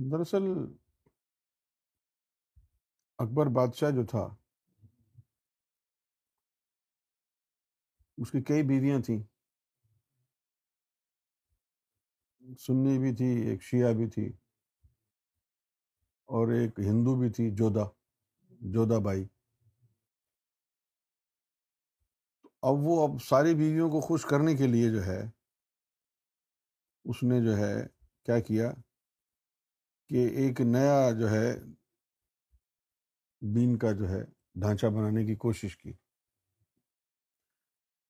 دراصل اکبر بادشاہ جو تھا، اس کی کئی بیویاں تھیں۔ سنی بھی تھی، ایک شیعہ بھی تھی اور ایک ہندو بھی تھی جودا جودا بائی۔ اب وہ اب ساری بیویوں کو خوش کرنے کے لیے جو ہے، اس نے جو ہے کیا کیا؟ کہ ایک نیا جو ہے دین کا جو ہے ڈھانچہ بنانے کی کوشش کی۔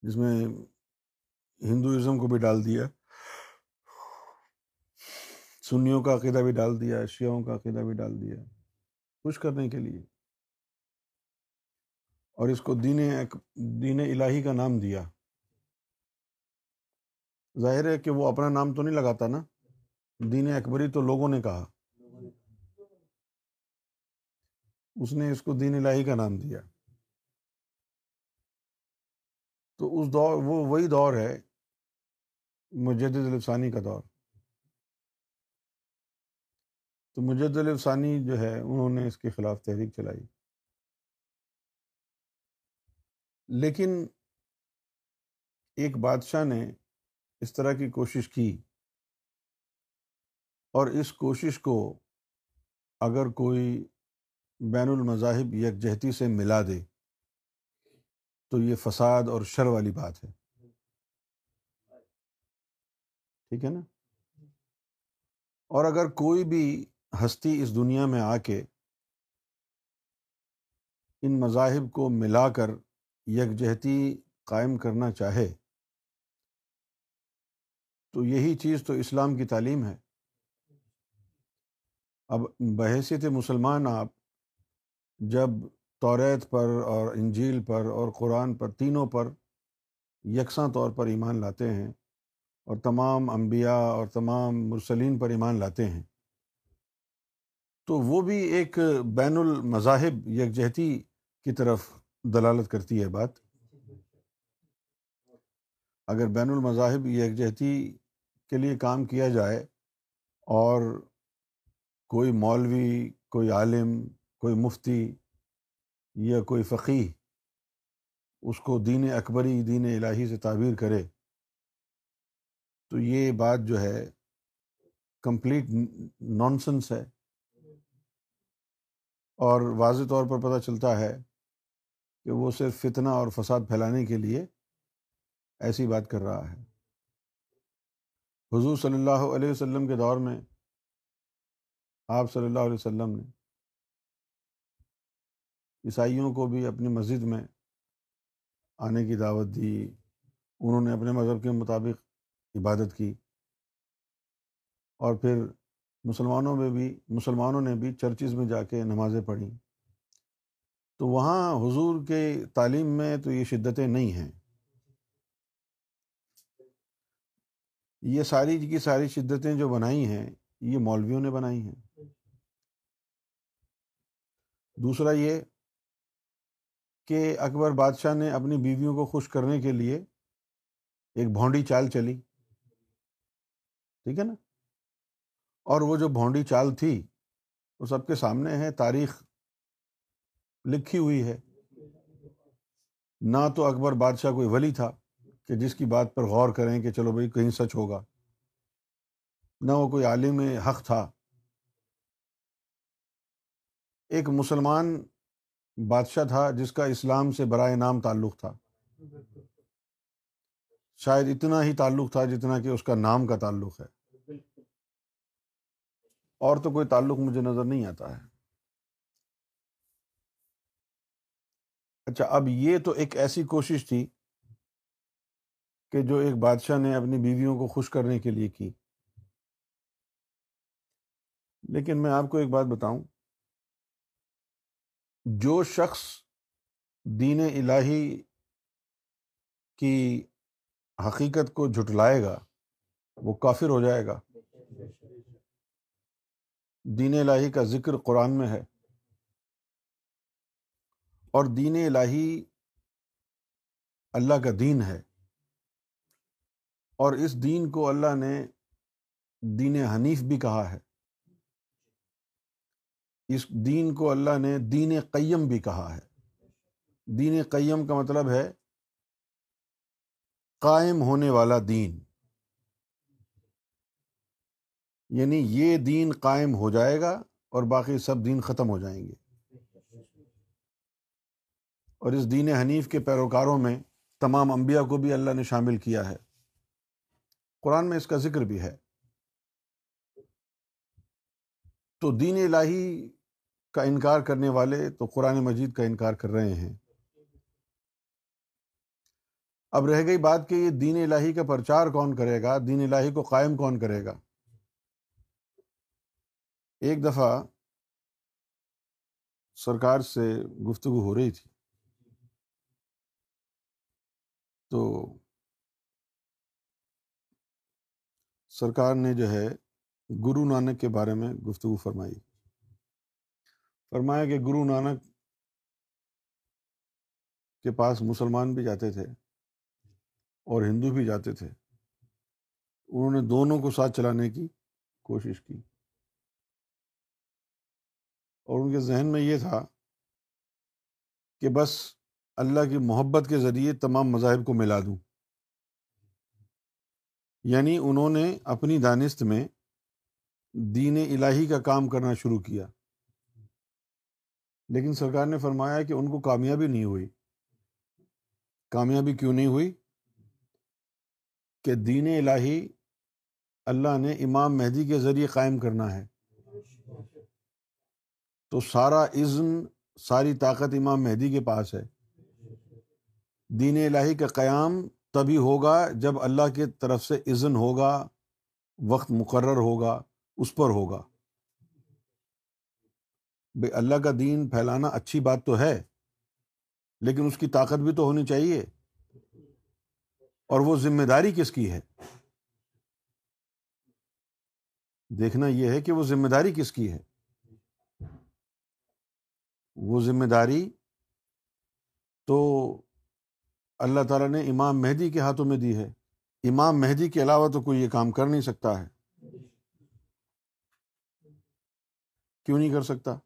جس میں ہندوازم کو بھی ڈال دیا، سنیوں کا عقیدہ بھی ڈال دیا، شیعوں کا عقیدہ بھی ڈال دیا، خوش کرنے کے لیے۔ اور اس کو دین دین الہی کا نام دیا۔ ظاہر ہے کہ وہ اپنا نام تو نہیں لگاتا نا۔ دین اکبری تو لوگوں نے کہا۔ اس نے اس کو دین الہی کا نام دیا۔ تو اس دور، وہ وہی دور ہے مجد الفسانی کا دور۔ تو مجد الفسانی جو ہے، انہوں نے اس کے خلاف تحریک چلائی۔ لیکن ایک بادشاہ نے اس طرح کی کوشش کی۔ اور اس کوشش کو اگر کوئی بین المذاہب یکجہتی سے ملا دے، تو یہ فساد اور شر والی بات ہے۔ ٹھیک ہے نا؟ اور اگر کوئی بھی ہستی اس دنیا میں آ کے ان مذاہب کو ملا کر یکجہتی قائم کرنا چاہے، تو یہی چیز تو اسلام کی تعلیم ہے۔ اب بحیثیت مسلمان آپ جب توریت پر اور انجیل پر اور قرآن پر تینوں پر یکساں طور پر ایمان لاتے ہیں اور تمام انبیاء اور تمام مرسلین پر ایمان لاتے ہیں، تو وہ بھی ایک بین المذاہب یکجہتی کی طرف دلالت کرتی ہے بات۔ اگر بین المذاہب یکجہتی کے لیے کام کیا جائے اور کوئی مولوی، کوئی عالم کوئی مفتی یا کوئی فقی اس کو دین اکبری، دین الہی سے تعبیر کرے، تو یہ بات جو ہے کمپلیٹ نانسنس ہے۔ اور واضح طور پر پتہ چلتا ہے کہ وہ صرف فتنہ اور فساد پھیلانے کے لیے ایسی بات کر رہا ہے۔ حضور صلی اللہ علیہ وسلم کے دور میں آپ صلی اللہ علیہ وسلم نے عیسائیوں کو بھی اپنی مسجد میں آنے کی دعوت دی۔ انہوں نے اپنے مذہب کے مطابق عبادت کی۔ اور پھر مسلمانوں میں بھی، مسلمانوں نے بھی چرچز میں جا کے نمازیں پڑھیں تو وہاں حضور کے تعلیم میں تو یہ شدتیں نہیں ہیں۔ یہ ساری کی ساری شدتیں جو بنائی ہیں، یہ مولویوں نے بنائی ہیں۔ دوسرا یہ کہ اکبر بادشاہ نے اپنی بیویوں کو خوش کرنے کے لیے ایک بھونڈی چال چلی۔ ٹھیک ہے نا؟ اور وہ جو بھونڈی چال تھی، وہ سب کے سامنے ہے، تاریخ لکھی ہوئی ہے۔ نہ تو اکبر بادشاہ کوئی ولی تھا کہ جس کی بات پر غور کریں کہ چلو بھائی کہیں سچ ہوگا۔ نہ وہ کوئی عالم حق تھا۔ ایک مسلمان بادشاہ تھا جس کا اسلام سے برائے نام تعلق تھا۔ شاید اتنا ہی تعلق تھا جتنا کہ اس کا نام کا تعلق ہے۔ اور تو کوئی تعلق مجھے نظر نہیں آتا ہے۔ اچھا اب یہ تو ایک ایسی کوشش تھی کہ جو ایک بادشاہ نے اپنی بیویوں کو خوش کرنے کے لیے کی۔ لیکن میں آپ کو ایک بات بتاؤں۔ جو شخص دین الہی کی حقیقت کو جھٹلائے گا، وہ کافر ہو جائے گا۔ دین الہی کا ذکر قرآن میں ہے۔ اور دین الہی اللہ کا دین ہے۔ اور اس دین کو اللہ نے دین حنیف بھی کہا ہے۔ اس دین کو اللہ نے دین قیم بھی کہا ہے۔ دین قیم کا مطلب ہے قائم ہونے والا دین۔ یعنی یہ دین قائم ہو جائے گا اور باقی سب دین ختم ہو جائیں گے۔ اور اس دین حنیف کے پیروکاروں میں تمام انبیاء کو بھی اللہ نے شامل کیا ہے۔ قرآن میں اس کا ذکر بھی ہے۔ تو دین الہی کا انکار کرنے والے تو قرآن مجید کا انکار کر رہے ہیں۔ اب رہ گئی بات کہ یہ دین الہی کا پرچار کون کرے گا؟ دین الہی کو قائم کون کرے گا؟ ایک دفعہ سرکار سے گفتگو ہو رہی تھی۔ تو سرکار نے جو ہے گرو نانک کے بارے میں گفتگو فرمائی۔ فرمایا کہ گرو نانک کے پاس مسلمان بھی جاتے تھے اور ہندو بھی جاتے تھے۔ انہوں نے دونوں کو ساتھ چلانے کی کوشش کی۔ اور ان کے ذہن میں یہ تھا کہ بس اللہ کی محبت کے ذریعے تمام مذاہب کو ملا دوں۔ یعنی انہوں نے اپنی دانست میں دین الہی کا کام کرنا شروع کیا۔ لیکن سرکار نے فرمایا کہ ان کو کامیابی نہیں ہوئی۔ کامیابی کیوں نہیں ہوئی؟ کہ دین الہی اللہ نے امام مہدی کے ذریعے قائم کرنا ہے۔ تو سارا عزم، ساری طاقت امام مہدی کے پاس ہے۔ دین الہی کا قیام تبھی ہوگا جب اللہ کی طرف سے عزن ہوگا، وقت مقرر ہوگا، اس پر ہوگا۔ بھائی اللہ کا دین پھیلانا اچھی بات تو ہے، لیکن اس کی طاقت بھی تو ہونی چاہیے۔ اور وہ ذمہ داری کس کی ہے؟ دیکھنا یہ ہے کہ وہ ذمہ داری کس کی ہے۔ وہ ذمہ داری تو اللہ تعالیٰ نے امام مہدی کے ہاتھوں میں دی ہے۔ امام مہدی کے علاوہ تو کوئی یہ کام کر نہیں سکتا ہے۔ کیوں نہیں کر سکتا؟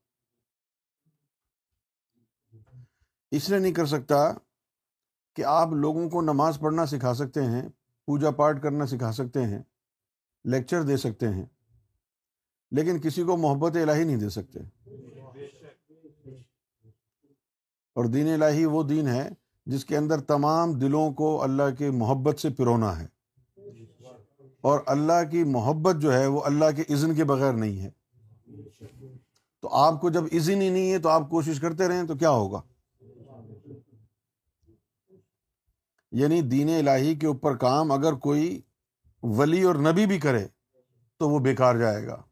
اس لیے نہیں کر سکتا کہ آپ لوگوں کو نماز پڑھنا سکھا سکتے ہیں، پوجا پاٹ کرنا سکھا سکتے ہیں، لیکچر دے سکتے ہیں، لیکن کسی کو محبت الہی نہیں دے سکتے۔ اور دین الہی وہ دین ہے جس کے اندر تمام دلوں کو اللہ کے محبت سے پرونا ہے۔ اور اللہ کی محبت جو ہے وہ اللہ کے اذن کے بغیر نہیں ہے۔ تو آپ کو جب اذن ہی نہیں ہے تو آپ کوشش کرتے رہیں تو کیا ہوگا؟ یعنی دین الہی کے اوپر کام اگر کوئی ولی اور نبی بھی کرے تو وہ بیکار جائے گا۔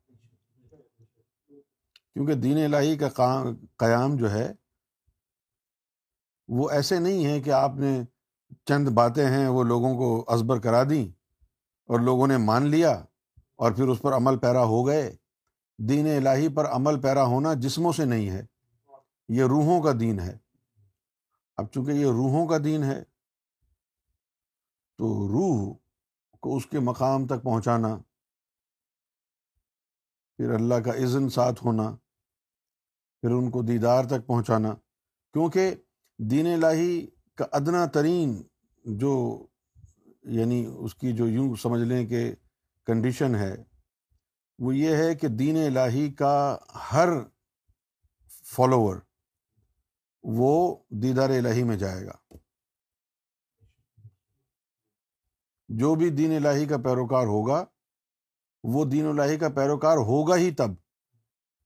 کیونکہ دین الہی کا قیام جو ہے، وہ ایسے نہیں ہے کہ آپ نے چند باتیں ہیں، وہ لوگوں کو ازبر کرا دیں اور لوگوں نے مان لیا اور پھر اس پر عمل پیرا ہو گئے۔ دین الہی پر عمل پیرا ہونا جسموں سے نہیں ہے، یہ روحوں کا دین ہے۔ اب چونکہ یہ روحوں کا دین ہے تو روح کو اس کے مقام تک پہنچانا، پھر اللہ کا عزن ساتھ ہونا، پھر ان کو دیدار تک پہنچانا۔ کیونکہ دین الہی کا ادنا ترین جو یعنی اس کی جو یوں سمجھ لیں کہ کنڈیشن ہے، وہ یہ ہے کہ دین الہی کا ہر فالوور وہ دیدار الہی میں جائے گا۔ جو بھی دین الہی کا پیروکار ہوگا، وہ دین الہی کا پیروکار ہوگا ہی تب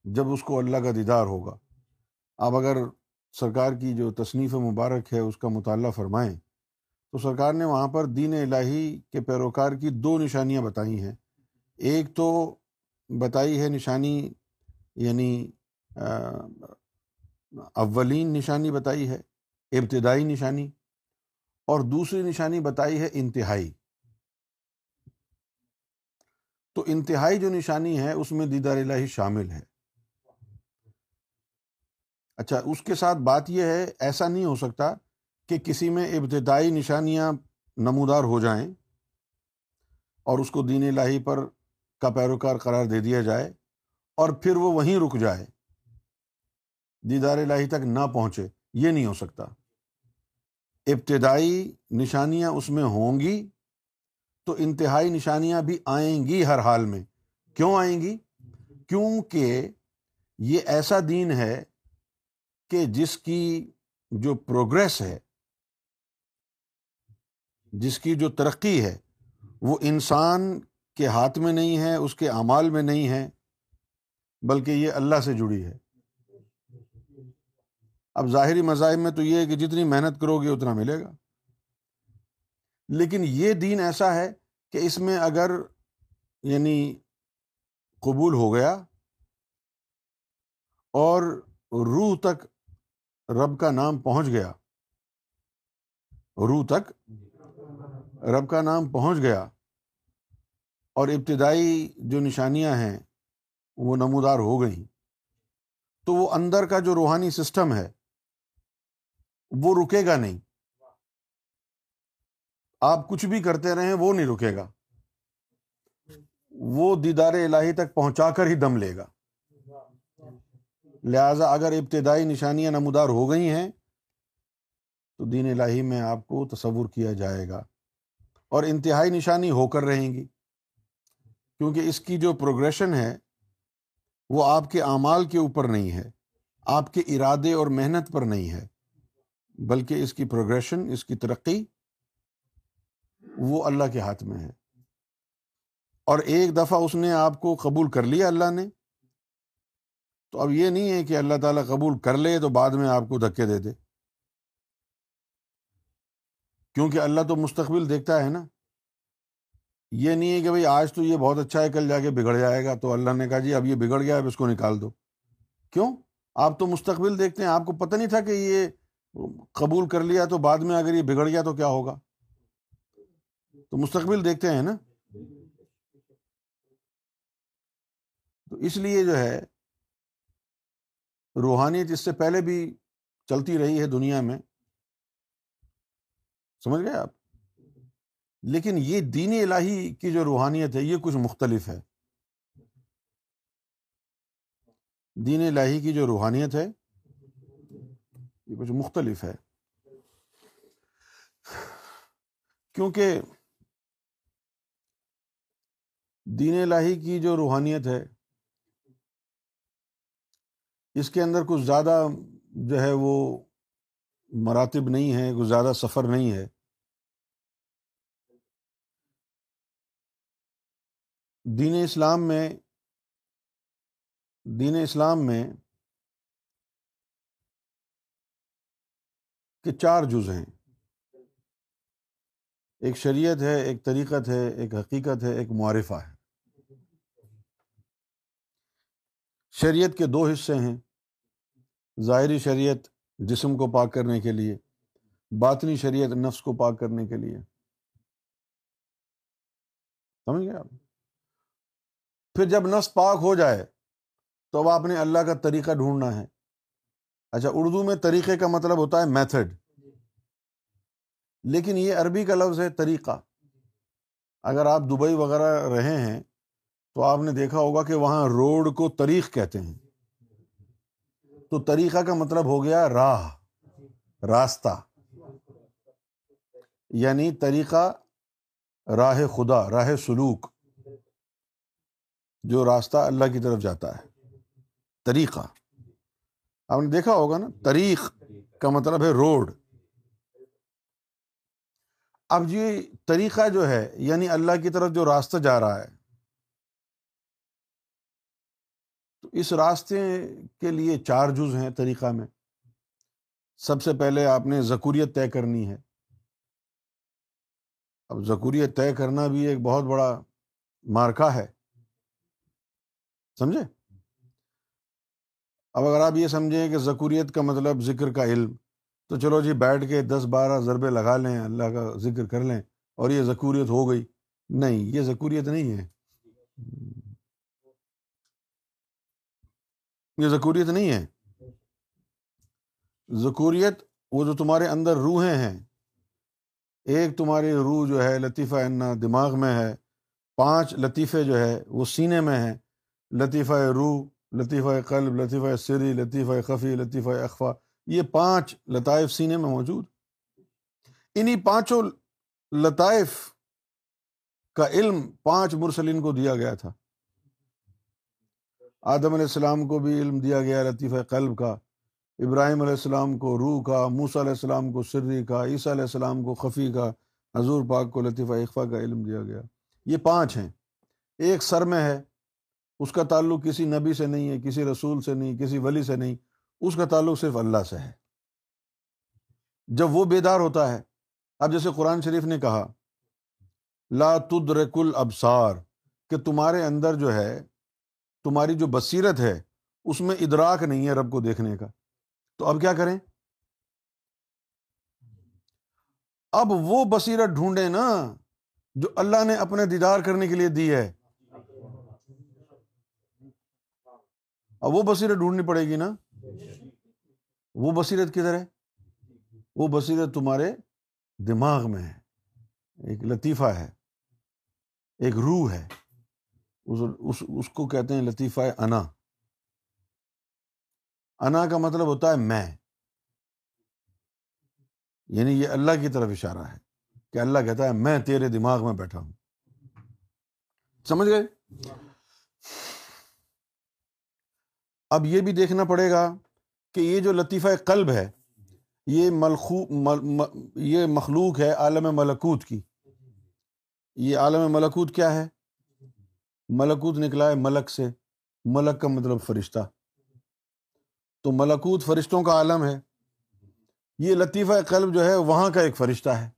جب اس کو اللہ کا دیدار ہوگا۔ اب اگر سرکار کی جو تصنیف مبارک ہے، اس کا مطالعہ فرمائیں، تو سرکار نے وہاں پر دین الہی کے پیروکار کی دو نشانیاں بتائی ہیں۔ ایک تو بتائی ہے نشانی یعنی اولین نشانی بتائی ہے، ابتدائی نشانی، اور دوسری نشانی بتائی ہے انتہائی۔ تو انتہائی جو نشانی ہے، اس میں دیدار الہی شامل ہے۔ اچھا اس کے ساتھ بات یہ ہے، ایسا نہیں ہو سکتا کہ کسی میں ابتدائی نشانیاں نمودار ہو جائیں اور اس کو دین الہی پر کا پیروکار قرار دے دیا جائے اور پھر وہ وہیں رک جائے۔ دیدار الہی تک نہ پہنچے، یہ نہیں ہو سکتا۔ ابتدائی نشانیاں اس میں ہوں گی۔ تو انتہائی نشانیاں بھی آئیں گی ہر حال میں۔ کیوں آئیں گی؟ کیونکہ یہ ایسا دین ہے کہ جس کی جو پروگرس ہے، جس کی جو ترقی ہے، وہ انسان کے ہاتھ میں نہیں ہے، اس کے اعمال میں نہیں ہے، بلکہ یہ اللہ سے جڑی ہے۔ اب ظاہری مذاہب میں تو یہ ہے کہ جتنی محنت کرو گے، اتنا ملے گا۔ لیکن یہ دین ایسا ہے کہ اس میں اگر یعنی قبول ہو گیا اور روح تک رب کا نام پہنچ گیا، روح تک رب کا نام پہنچ گیا اور ابتدائی جو نشانیاں ہیں وہ نمودار ہو گئیں، تو وہ اندر کا جو روحانی سسٹم ہے وہ رکے گا نہیں۔ آپ کچھ بھی کرتے رہیں، وہ نہیں رکے گا۔ وہ دیدار الہی تک پہنچا کر ہی دم لے گا۔ لہذا اگر ابتدائی نشانیاں نمودار ہو گئی ہیں، تو دین الہی میں آپ کو تصور کیا جائے گا۔ اور انتہائی نشانی ہو کر رہیں گی۔ کیونکہ اس کی جو پروگریشن ہے، وہ آپ کے اعمال کے اوپر نہیں ہے۔ آپ کے ارادے اور محنت پر نہیں ہے، بلکہ اس کی پروگریشن اس کی ترقی وہ اللہ کے ہاتھ میں ہے۔ اور ایک دفعہ اس نے آپ کو قبول کر لیا اللہ نے۔ تو اب یہ نہیں ہے کہ اللہ تعالیٰ قبول کر لے تو بعد میں آپ کو دھکے دے دے۔ کیونکہ اللہ تو مستقبل دیکھتا ہے نا۔ یہ نہیں ہے کہ بھائی آج تو یہ بہت اچھا ہے، کل جا کے بگڑ جائے گا۔ تو اللہ نے کہا جی اب یہ بگڑ گیا، اب اس کو نکال دو۔ کیوں؟ آپ تو مستقبل دیکھتے ہیں۔ آپ کو پتہ نہیں تھا کہ یہ قبول کر لیا تو بعد میں اگر یہ بگڑ گیا تو کیا ہوگا؟ تو مستقبل دیکھتے ہیں نا۔ تو اس لیے جو ہے، روحانیت اس سے پہلے بھی چلتی رہی ہے دنیا میں۔ سمجھ گئے آپ؟ لیکن یہ دین الہی کی جو روحانیت ہے، یہ کچھ مختلف ہے۔ دین الہی کی جو روحانیت ہے، یہ کچھ مختلف ہے۔ کیونکہ دین الہی کی جو روحانیت ہے، اس کے اندر کچھ زیادہ جو ہے وہ مراتب نہیں ہے کچھ زیادہ سفر نہیں ہے۔ دین اسلام میں، دین اسلام میں کہ چار جز ہیں۔ ایک شریعت ہے، ایک طریقت ہے، ایک حقیقت ہے، ایک معرفہ ہے۔ شریعت کے دو حصے ہیں۔ ظاہری شریعت جسم کو پاک کرنے کے لیے، باطنی شریعت نفس کو پاک کرنے کے لیے۔ سمجھ گئے آپ؟ پھر جب نفس پاک ہو جائے، تو اب آپ نے اللہ کا طریقہ ڈھونڈنا ہے۔ اچھا اردو میں طریقے کا مطلب ہوتا ہے میتھڈ لیکن یہ عربی کا لفظ ہے طریقہ۔ اگر آپ دبئی وغیرہ رہے ہیں تو آپ نے دیکھا ہوگا کہ وہاں روڈ کو طریق کہتے ہیں۔ تو طریقہ کا مطلب ہو گیا راہ، راستہ۔ یعنی طریقہ راہ خدا، راہ سلوک، جو راستہ اللہ کی طرف جاتا ہے۔ طریقہ۔ آپ نے دیکھا ہوگا نا تاریخ کا مطلب ہے روڈ اب یہ طریقہ جو ہے یعنی اللہ کی طرف جو راستہ جا رہا ہے تو اس راستے کے لیے چار جز ہیں طریقہ میں۔ سب سے پہلے آپ نے ذکوریت طے کرنی ہے۔ اب ذکوریت طے کرنا بھی ایک بہت بڑا مارکا ہے۔ سمجھے؟ اب اگر آپ یہ سمجھیں کہ ذکوریت کا مطلب ذکر کا علم، تو چلو جی بیٹھ کے دس بارہ ضربے لگا لیں، اللہ کا ذکر کر لیں اور یہ ذکوریت ہو گئی۔ نہیں، یہ ذکوریت نہیں ہے۔ یہ ذکوریت نہیں ہے۔ ذکوریت وہ جو تمہارے اندر روحیں ہیں، ایک تمہاری روح جو ہے لطیفہ انا دماغ میں ہے، پانچ لطیفے جو ہے وہ سینے میں ہیں۔ لطیفہ روح، لطیفہ قلب، لطیفہ سری، لطیفہ خفی، لطیفہ اخفا، یہ پانچ لطائف سینے میں موجود۔ انہی پانچوں لطائف کا علم پانچ مرسلین کو دیا گیا تھا۔ آدم علیہ السلام کو بھی علم دیا گیا لطیفہ قلب کا، ابراہیم علیہ السلام کو روح کا، موسیٰ علیہ السلام کو سری کا، عیسیٰ علیہ السلام کو خفی کا، حضور پاک کو لطیفہ اخفا کا علم دیا گیا۔ یہ پانچ ہیں۔ ایک سر میں ہے، اس کا تعلق کسی نبی سے نہیں ہے، کسی رسول سے نہیں، کسی ولی سے نہیں، اس کا تعلق صرف اللہ سے ہے۔ جب وہ بیدار ہوتا ہے، اب جیسے قرآن شریف نے کہا، لا تدرک الابصار، کہ تمہارے اندر جو ہے تمہاری جو بصیرت ہے، اس میں ادراک نہیں ہے رب کو دیکھنے کا۔ تو اب کیا کریں؟ اب وہ بصیرت ڈھونڈے نا، جو اللہ نے اپنے دیدار کرنے کے لیے دی ہے۔ اب وہ بصیرت ڈھونڈنی پڑے گی نا۔ وہ بصیرت کدھر ہے؟ وہ بصیرت تمہارے دماغ میں ہے۔ ایک لطیفہ ہے۔ ایک روح ہے۔ اس اس کو کہتے ہیں لطیفہ انا۔ انا کا مطلب ہوتا ہے میں۔ یعنی یہ اللہ کی طرف اشارہ ہے کہ اللہ کہتا ہے میں تیرے دماغ میں بیٹھا ہوں۔ سمجھ گئے؟ اب یہ بھی دیکھنا پڑے گا کہ یہ جو لطیفہ قلب ہے، یہ ملخو یہ مخلوق ہے عالم ملکوت کی۔ یہ عالم ملکوت کیا ہے؟ ملکوت نکلا ہے ملک سے، ملک کا مطلب فرشتہ۔ تو ملکوت فرشتوں کا عالم ہے۔ یہ لطیفہ قلب جو ہے وہاں کا ایک فرشتہ ہے۔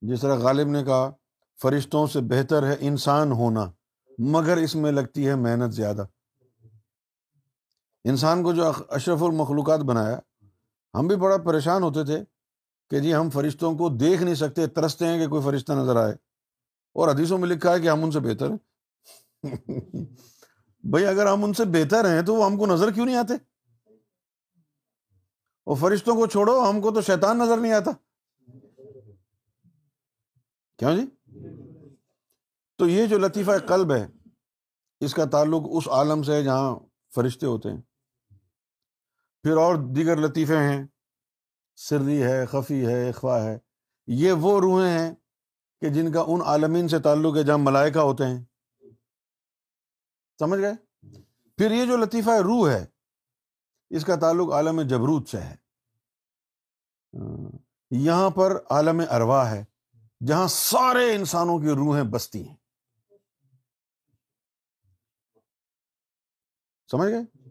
جس طرح غالب نے کہا، فرشتوں سے بہتر ہے انسان ہونا، مگر اس میں لگتی ہے محنت زیادہ۔ انسان کو جو اشرف المخلوقات بنایا، ہم بھی بڑا پریشان ہوتے تھے کہ جی ہم فرشتوں کو دیکھ نہیں سکتے، ترستے ہیں کہ کوئی فرشتہ نظر آئے۔ اور حدیثوں میں لکھا ہے کہ ہم ان سے بہتر ہیں۔ بھائی، اگر ہم ان سے بہتر ہیں تو وہ ہم کو نظر کیوں نہیں آتے؟ اور فرشتوں کو چھوڑو، ہم کو تو شیطان نظر نہیں آتا۔ کیوں جی؟ تو یہ جو لطیفہ قلب ہے، اس کا تعلق اس عالم سے ہے جہاں فرشتے ہوتے ہیں۔ پھر اور دیگر لطیفے ہیں۔ سری ہے، خفی ہے، اخوا ہے۔ یہ وہ روحیں ہیں کہ جن کا ان عالمین سے تعلق ہے جہاں ملائکہ ہوتے ہیں۔ سمجھ گئے؟ پھر یہ جو لطیفہ روح ہے، اس کا تعلق عالم جبروت سے ہے۔ یہاں پر عالم اروا ہے، جہاں سارے انسانوں کی روحیں بستی ہیں۔ سمجھ گئے؟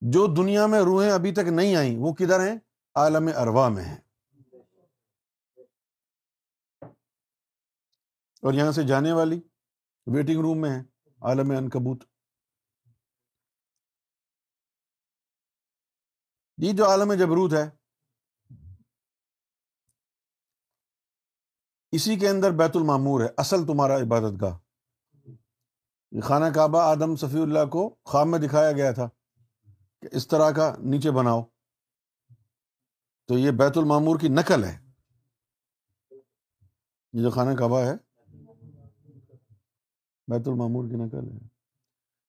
جو دنیا میں روحیں ابھی تک نہیں آئیں، وہ کدھر ہیں؟ عالم اروا میں ہیں۔ اور یہاں سے جانے والی ویٹنگ روم میں ہے عالم انکبوت یہ جو عالم جبروت ہے، اسی کے اندر بیت المامور ہے، اصل تمہارا عبادت گاہ۔ خانہ کعبہ آدم صفی اللہ کو خواب میں دکھایا گیا تھا کہ اس طرح کا نیچے بناؤ۔ تو یہ بیت المامور کی نقل ہے۔ یہ جو خانہ کعبہ ہے بیت المامور کی نقل ہے۔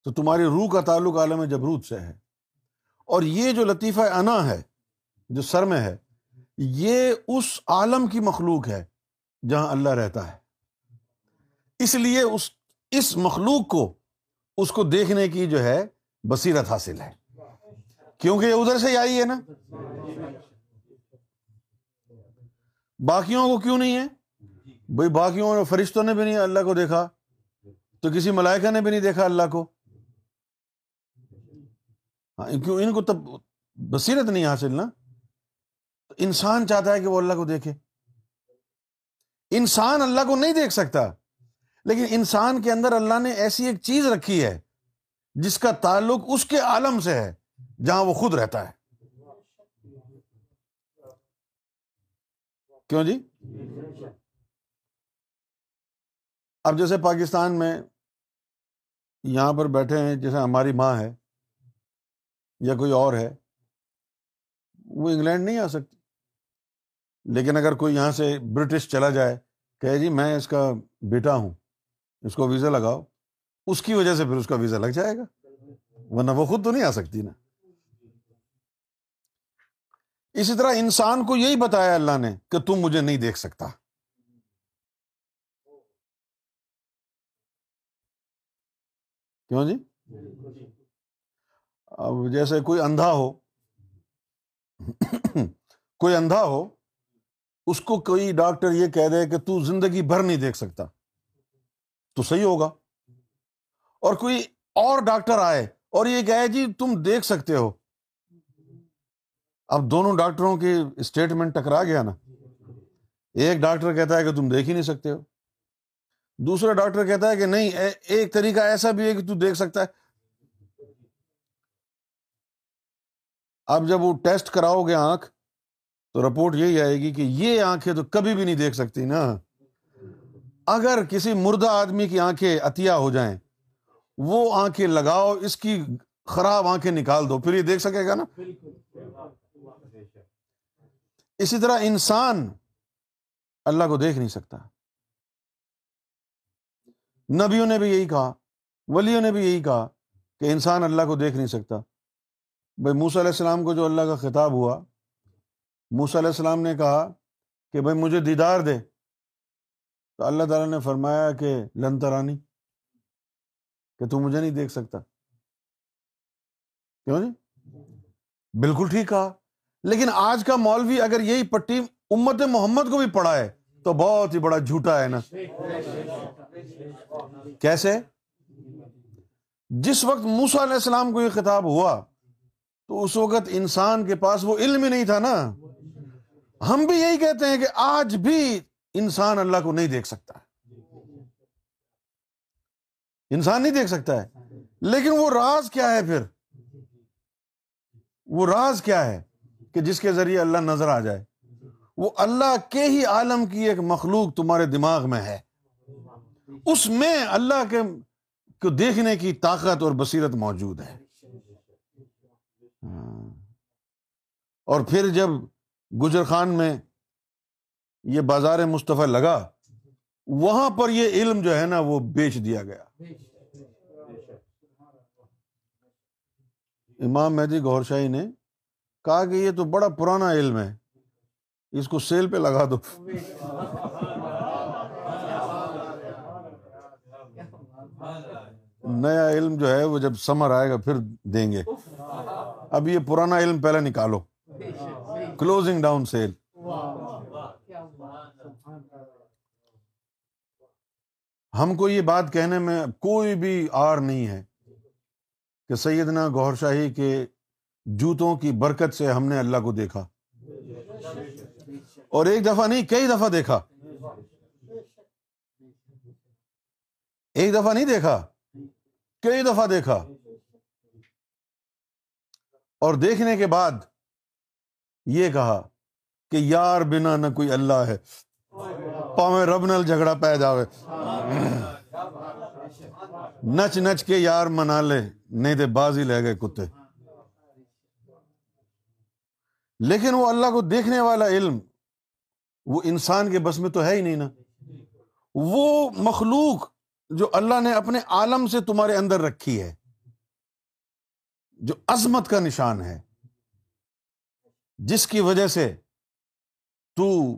تو تمہاری روح کا تعلق عالم جبروت سے ہے۔ اور یہ جو لطیفہ انا ہے، جو سر میں ہے، یہ اس عالم کی مخلوق ہے جہاں اللہ رہتا ہے۔ اس لیے اس اس مخلوق کو، اس کو دیکھنے کی جو ہے بصیرت حاصل ہے۔ کیونکہ یہ ادھر سے ہی آئی ہے نا۔ باقیوں کو کیوں نہیں ہے؟ بھائی باقیوں نے، فرشتوں نے بھی نہیں، اللہ کو دیکھا۔ تو کسی ملائکہ نے بھی نہیں دیکھا اللہ کو؟ ہاں کیوں؟ ان کو تب بصیرت نہیں حاصل نا؟ انسان چاہتا ہے کہ وہ اللہ کو دیکھے۔ انسان اللہ کو نہیں دیکھ سکتا۔ لیکن انسان کے اندر اللہ نے ایسی ایک چیز رکھی ہے جس کا تعلق اس کے عالم سے ہے، جہاں وہ خود رہتا ہے۔ کیوں جی؟ اب جیسے پاکستان میں یہاں پر بیٹھے ہیں، جیسے ہماری ماں ہے یا کوئی اور ہے، وہ انگلینڈ نہیں آ سکتی۔ لیکن اگر کوئی یہاں سے برٹش چلا جائے کہ جی میں اس کا بیٹا ہوں، اس کو ویزا لگاؤ، اس کی وجہ سے پھر اس کا ویزا لگ جائے گا۔ ورنہ وہ خود تو نہیں آ سکتی نا۔ اسی طرح انسان کو یہی بتایا اللہ نے کہ تم مجھے نہیں دیکھ سکتا۔ کیوں جی؟ اب جیسے کوئی اندھا ہو، کوئی اندھا ہو، اس کو کوئی ڈاکٹر یہ کہہ دے کہ تو زندگی بھر نہیں دیکھ سکتا، تو صحیح ہوگا۔ اور کوئی اور ڈاکٹر آئے اور یہ کہے جی تم دیکھ سکتے ہو۔ اب دونوں ڈاکٹروں کی اسٹیٹمنٹ ٹکرا گیا نا۔ ایک ڈاکٹر کہتا ہے کہ تم دیکھ ہی نہیں سکتے ہو۔ دوسرا ڈاکٹر کہتا ہے کہ نہیں ایک طریقہ ایسا بھی ہے کہ تو دیکھ سکتا ہے۔ اب جب وہ ٹیسٹ کراؤ گے آنکھ، تو رپورٹ یہی آئے گی کہ یہ آنکھیں تو کبھی بھی نہیں دیکھ سکتی نا۔ اگر کسی مردہ آدمی کی آنکھیں عطیہ ہو جائیں، وہ آنکھیں لگاؤ، اس کی خراب آنکھیں نکال دو، پھر یہ دیکھ سکے گا نا۔ اسی طرح انسان اللہ کو دیکھ نہیں سکتا۔ نبیوں نے بھی یہی کہا، ولیوں نے بھی یہی کہا کہ انسان اللہ کو دیکھ نہیں سکتا۔ بھائی موسیٰ علیہ السلام کو جو اللہ کا خطاب ہوا، موسیٰ علیہ السلام نے کہا کہ بھائی مجھے دیدار دے۔ تو اللہ تعالیٰ نے فرمایا کہ لنترانی کہ تو مجھے نہیں دیکھ سکتا۔ کیوں جی؟ بالکل ٹھیک کہا۔ لیکن آج کا مولوی اگر یہی پٹی امت محمد کو بھی پڑھا ہے تو بہت ہی بڑا جھوٹا ہے نا۔ کیسے؟ جس وقت موسا علیہ السلام کو یہ خطاب ہوا، تو اس وقت انسان کے پاس وہ علم ہی نہیں تھا نا۔ ہم بھی یہی کہتے ہیں کہ آج بھی انسان اللہ کو نہیں دیکھ سکتا۔ انسان نہیں دیکھ سکتا ہے۔ لیکن وہ راز کیا ہے پھر؟ وہ راز کیا ہے کہ جس کے ذریعے اللہ نظر آ جائے؟ وہ اللہ کے ہی عالم کی ایک مخلوق تمہارے دماغ میں ہے۔ اس میں اللہ کے کو دیکھنے کی طاقت اور بصیرت موجود ہے۔ ہاں۔ اور پھر جب گجر خان میں یہ بازار مصطفیٰ لگا، وہاں پر یہ علم جو ہے نا، وہ بیچ دیا گیا۔ امام مہدی گور شاہی نے کہا کہ یہ تو بڑا پرانا علم ہے، اس کو سیل پہ لگا دو۔ نیا علم جو ہے وہ جب سمر آئے گا پھر دیں گے۔ اب یہ پرانا علم پہلے نکالو۔ کلوزنگ ڈاؤن سیل ہم کو یہ بات کہنے میں کوئی بھی آر نہیں ہے کہ سیدنا گور شاہی کے جوتوں کی برکت سے ہم نے اللہ کو دیکھا۔ اور ایک دفعہ نہیں کئی دفعہ دیکھا۔ ایک دفعہ نہیں دیکھا۔ کئی دفعہ دیکھا۔ اور دیکھنے کے بعد یہ کہا کہ یار بنا نہ کوئی اللہ ہے۔ پاویں رب نل جھگڑا پہ جاوے۔ نچ نچ کے یار منا لے، نہیں تو بازی لے گئے کتے۔ لیکن وہ اللہ کو دیکھنے والا علم، وہ انسان کے بس میں تو ہے ہی نہیں نا۔ وہ مخلوق جو اللہ نے اپنے عالم سے تمہارے اندر رکھی ہے، جو عظمت کا نشان ہے، جس کی وجہ سے تو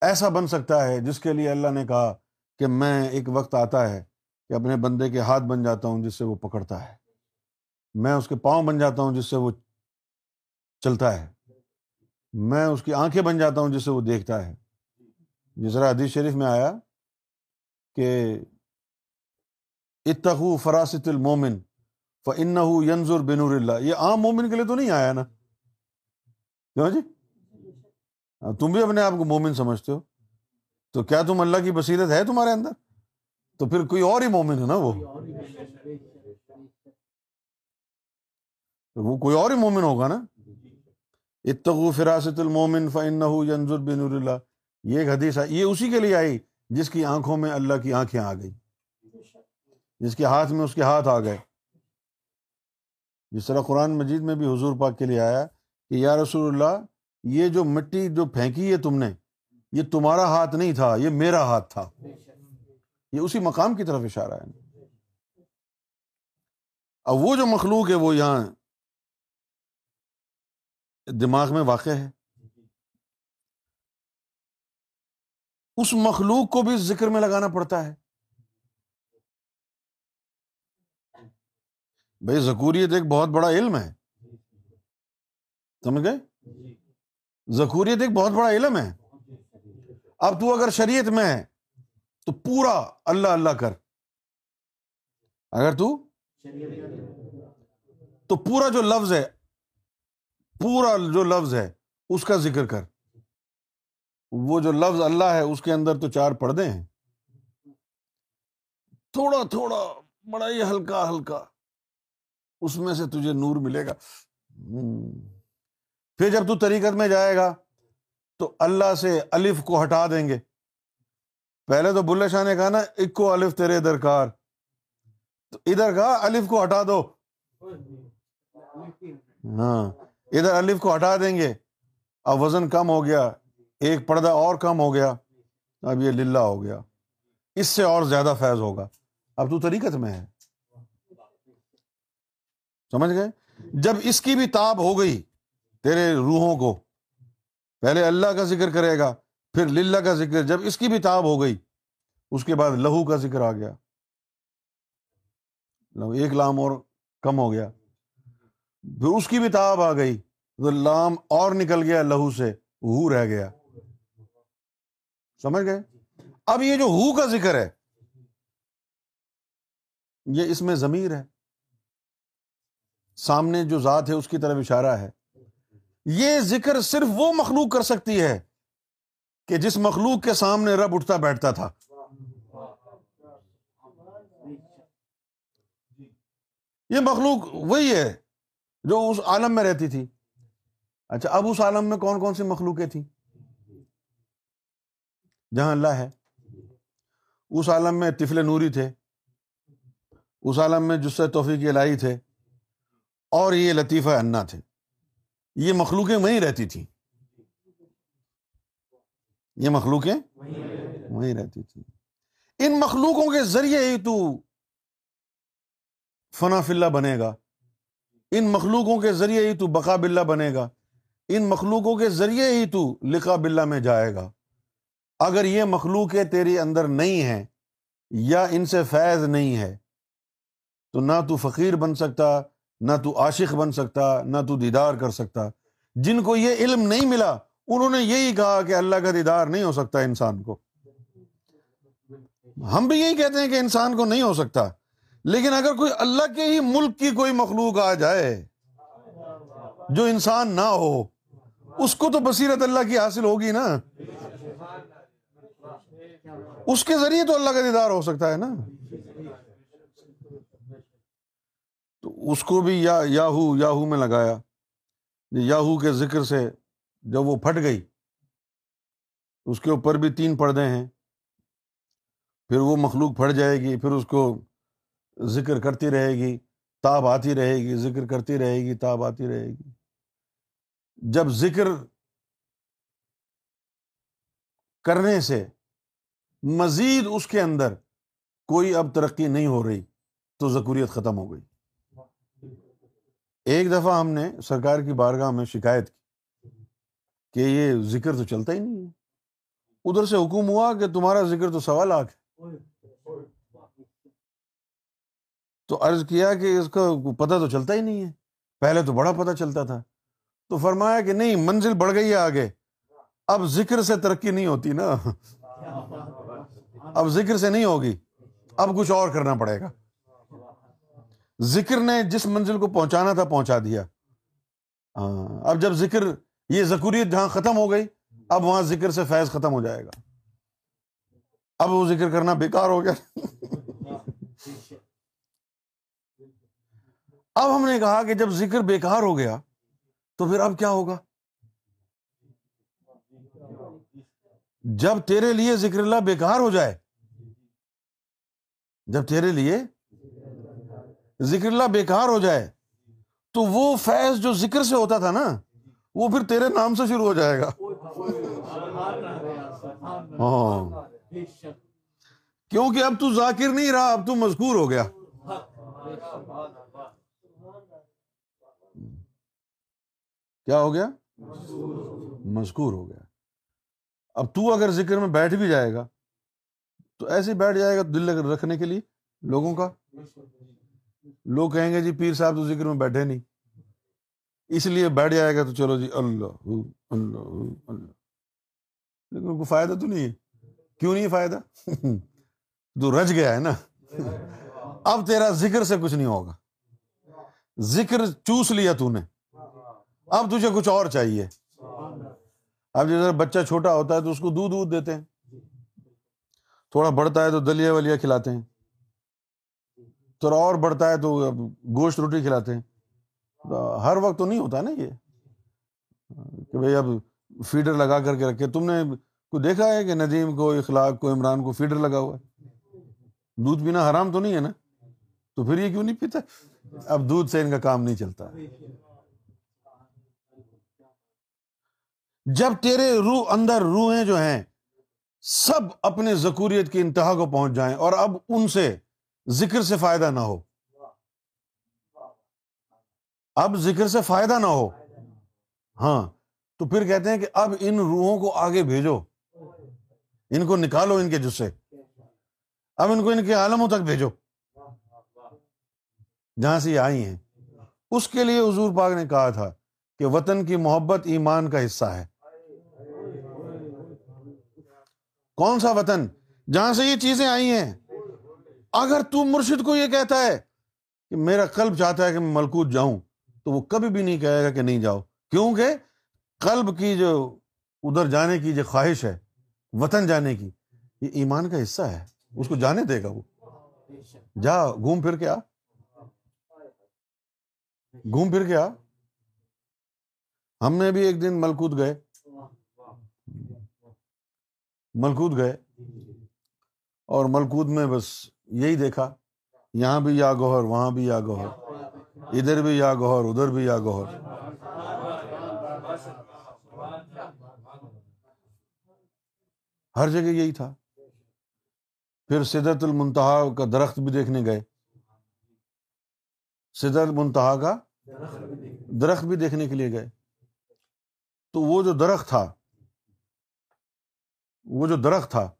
ایسا بن سکتا ہے، جس کے لیے اللہ نے کہا کہ میں ایک وقت آتا ہے کہ اپنے بندے کے ہاتھ بن جاتا ہوں، جس سے وہ پکڑتا ہے۔ میں اس کے پاؤں بن جاتا ہوں، جس سے وہ چلتا ہے۔ میں اس کی آنکھیں بن جاتا ہوں، جس سے وہ دیکھتا ہے۔ جس طرح حدیث شریف میں آیا کہ اتخو فراست المومن فن ینظر بنور اللہ یہ عام مومن کے لیے تو نہیں آیا نا؟ کیوں جی ہاں، تم بھی اپنے آپ کو مومن سمجھتے ہو۔ تو کیا تم اللہ کی بصیرت ہے تمہارے اندر؟ تو پھر کوئی اور ہی مومن ہے نا وہ؟ وہ کوئی اور ہی مومن ہوگا نا؟ اتقو فراست المومن فن ینظر بنور اللہ یہ ایک حدیث ہے یہ اسی کے لیے آئی جس کی آنکھوں میں اللہ کی آنکھیں آ گئی جس کے ہاتھ میں اس کے ہاتھ آ گئے۔ جس طرح قرآن مجید میں بھی حضور پاک کے لیے آیا کہ یا رسول اللہ، یہ جو مٹی جو پھینکی ہے تم نے، یہ تمہارا ہاتھ نہیں تھا، یہ میرا ہاتھ تھا۔ یہ اسی مقام کی طرف اشارہ ہے۔ اب وہ جو مخلوق ہے، وہ یہاں دماغ میں واقع ہے۔ اس مخلوق کو بھی ذکر میں لگانا پڑتا ہے۔ بھائی ذکوریت ایک بہت بڑا علم ہے۔ سمجھ گئے؟ ذکوریت ایک بہت بڑا علم ہے۔ اب تو اگر شریعت میں ہے، تو پورا اللہ اللہ کر۔ اگر تو؟ تو پورا جو لفظ ہے، پورا جو لفظ ہے، اس کا ذکر کر۔ وہ جو لفظ اللہ ہے، اس کے اندر تو چار پردے ہیں۔ تھوڑا تھوڑا، بڑا ہی ہلکا ہلکا۔ اس میں سے تجھے نور ملے گا۔ پھر جب تو طریقت میں جائے گا تو اللہ سے الف کو ہٹا دیں گے۔ پہلے تو بلے شاہ نے کہا نا، اکو الف تیرے درکار تو ادھر کہا، الف کو ہٹا دو۔ ہاں ادھر الف کو ہٹا دیں گے۔ اب وزن کم ہو گیا، ایک پردہ اور کم ہو گیا۔ اب یہ للہ ہو گیا۔ اس سے اور زیادہ فیض ہوگا۔ اب تو طریقت میں ہے۔ سمجھ گئے؟ جب اس کی بھی تاب ہو گئی تیرے روحوں کو، پہلے اللہ کا ذکر کرے گا، پھر للہ کا ذکر۔ جب اس کی بھی تاب ہو گئی، اس کے بعد لہو کا ذکر آ گیا۔ ایک لام اور کم ہو گیا۔ پھر اس کی بھی تاب آ گئی، تو لام اور نکل گیا لہو سے، ہو رہ گیا۔ سمجھ گئے؟ اب یہ جو ہو کا ذکر ہے، یہ اس میں ضمیر ہے۔ سامنے جو ذات ہے اس کی طرف اشارہ ہے۔ یہ ذکر صرف وہ مخلوق کر سکتی ہے کہ جس مخلوق کے سامنے رب اٹھتا بیٹھتا تھا۔ یہ مخلوق وہی ہے جو اس عالم میں رہتی تھی۔ اچھا اب اس عالم میں کون کون سی مخلوقیں تھیں؟ جہاں اللہ ہے۔ اس عالم میں تفل نوری تھے۔ اس عالم میں جس سے توفیق الہی تھے۔ اور یہ لطیفہ انا تھے۔ یہ مخلوقیں وہیں رہتی تھیں۔ یہ مخلوقیں وہیں رہتی تھی ان مخلوقوں کے ذریعے ہی تو فنا فلّہ بنے گا۔ ان مخلوقوں کے ذریعے ہی تو بقا بلّہ بنے گا۔ ان مخلوقوں کے ذریعے ہی تو لکھا بلّہ میں جائے گا۔ اگر یہ مخلوق تیری اندر نہیں ہے یا ان سے فیض نہیں ہے، تو نہ تو فقیر بن سکتا نہ تو عاشق بن سکتا، نہ تو دیدار کر سکتا۔ جن کو یہ علم نہیں ملا، انہوں نے یہی کہا کہ اللہ کا دیدار نہیں ہو سکتا انسان کو۔ ہم بھی یہی کہتے ہیں کہ انسان کو نہیں ہو سکتا۔ لیکن اگر کوئی اللہ کے ہی ملک کی کوئی مخلوق آ جائے، جو انسان نہ ہو، اس کو تو بصیرت اللہ کی حاصل ہوگی نا۔ اس کے ذریعے تو اللہ کا دیدار ہو سکتا ہے نا تو اس کو بھی یا یاہو یاہو میں لگایا۔ یاہو کے ذکر سے جب وہ پھٹ گئی، اس کے اوپر بھی تین پردے ہیں۔ پھر وہ مخلوق پھٹ جائے گی، پھر اس کو ذکر کرتی رہے گی، تاب آتی رہے گی، ذکر کرتی رہے گی، تاب آتی رہے گی۔ جب ذکر کرنے سے مزید اس کے اندر کوئی اب ترقی نہیں ہو رہی، تو ذکوریت ختم ہو گئی۔ ایک دفعہ ہم نے سرکار کی بارگاہ میں شکایت کی کہ یہ ذکر تو چلتا ہی نہیں ہے۔ ادھر سے حکم ہوا کہ تمہارا ذکر تو سوا لاکھ ہے۔ تو عرض کیا کہ اس کا پتہ تو چلتا ہی نہیں ہے۔ پہلے تو بڑا پتہ چلتا تھا۔ تو فرمایا کہ نہیں، منزل بڑھ گئی ہے آگے۔ اب ذکر سے ترقی نہیں ہوتی نا۔ اب ذکر سے نہیں ہوگی۔ اب کچھ اور کرنا پڑے گا۔ ذکر نے جس منزل کو پہنچانا تھا پہنچا دیا۔ ہاں اب جب ذکر یہ ذکوریت جہاں ختم ہو گئی، اب وہاں ذکر سے فیض ختم ہو جائے گا۔ اب وہ ذکر کرنا بیکار ہو گیا۔ اب ہم نے کہا کہ جب ذکر بیکار ہو گیا، تو پھر اب کیا ہوگا؟ جب تیرے لیے ذکر اللہ بیکار ہو جائے، جب تیرے لیے ذکر اللہ بیکار ہو جائے، تو وہ فیض جو ذکر سے ہوتا تھا نا، وہ پھر تیرے نام سے شروع ہو جائے گا۔ ہاں۔ کیونکہ اب تو ذاکر نہیں رہا، اب تو مذکور ہو گیا۔ کیا ہو گیا؟ مذکور ہو گیا۔ اب تو اگر ذکر میں بیٹھ بھی جائے گا، تو ایسے بیٹھ جائے گا دل رکھنے کے لیے لوگوں کا۔ لوگ کہیں گے جی پیر صاحب تو ذکر میں بیٹھے نہیں۔ اس لیے بیٹھ جائے گا تو چلو جی اللہ اللہ اللہ۔ لیکن کوئی فائدہ تو نہیں ہے۔ کیوں نہیں فائدہ؟ تو رج گیا ہے نا۔ اب تیرا ذکر سے کچھ نہیں ہوگا۔ ذکر چوس لیا تو نے۔ اب تجھے کچھ اور چاہیے۔ اب جیسے بچہ چھوٹا ہوتا ہے تو اس کو دودھ دودھ دیتے ہیں۔ تھوڑا بڑھتا ہے تو دلیا ولیا کھلاتے ہیں۔ تھوڑا اور بڑھتا ہے تو گوشت روٹی کھلاتے ہیں۔ ہر وقت تو نہیں ہوتا نا یہ۔ کہ بھائی اب فیڈر لگا کر کے رکھے۔ تم نے کوئی دیکھا ہے کہ ندیم کو، اخلاق کو، عمران کو فیڈر لگا ہوا ہے؟ دودھ پینا حرام تو نہیں ہے نا؟ تو پھر یہ کیوں نہیں پیتا؟ اب دودھ سے ان کا کام نہیں چلتا۔ جب تیرے روح اندر روحیں جو ہیں، سب اپنے ذکوریت کی انتہا کو پہنچ جائیں اور اب ان سے ذکر سے فائدہ نہ ہو۔ اب ذکر سے فائدہ نہ ہو۔ ہاں تو پھر کہتے ہیں کہ اب ان روحوں کو آگے بھیجو۔ ان کو نکالو ان کے جسے۔ اب ان کو ان کے عالموں تک بھیجو۔ جہاں سے یہ آئی ہیں۔ اس کے لیے حضور پاک نے کہا تھا کہ وطن کی محبت ایمان کا حصہ ہے۔ کون سا وطن؟ جہاں سے یہ چیزیں آئی ہیں۔ اگر تو مرشد کو یہ کہتا ہے کہ میرا قلب چاہتا ہے کہ میں ملکوت جاؤں، تو وہ کبھی بھی نہیں کہے گا کہ نہیں جاؤ۔ کیونکہ قلب کی جو ادھر جانے کی جو خواہش ہے، وطن جانے کی، یہ ایمان کا حصہ ہے۔ اس کو جانے دے گا وہ۔ جا، گھوم پھر کے آ۔ گھوم پھر کے آ۔ ہم نے بھی ایک دن ملکوت گئے۔ ملکوت گئے۔ اور ملکوت میں بس یہی دیکھا، یہاں بھی یا گوہر، وہاں بھی یا گوہر، ادھر بھی یا گوہر، ادھر بھی یا گوہر۔ ہر جگہ یہی تھا۔ پھر سدرت المنتہا کا درخت بھی دیکھنے گئے۔ سدرت المنتہا کا درخت بھی دیکھنے کے لیے گئے۔ تو وہ جو درخت تھا، وہ جو درخت تھا،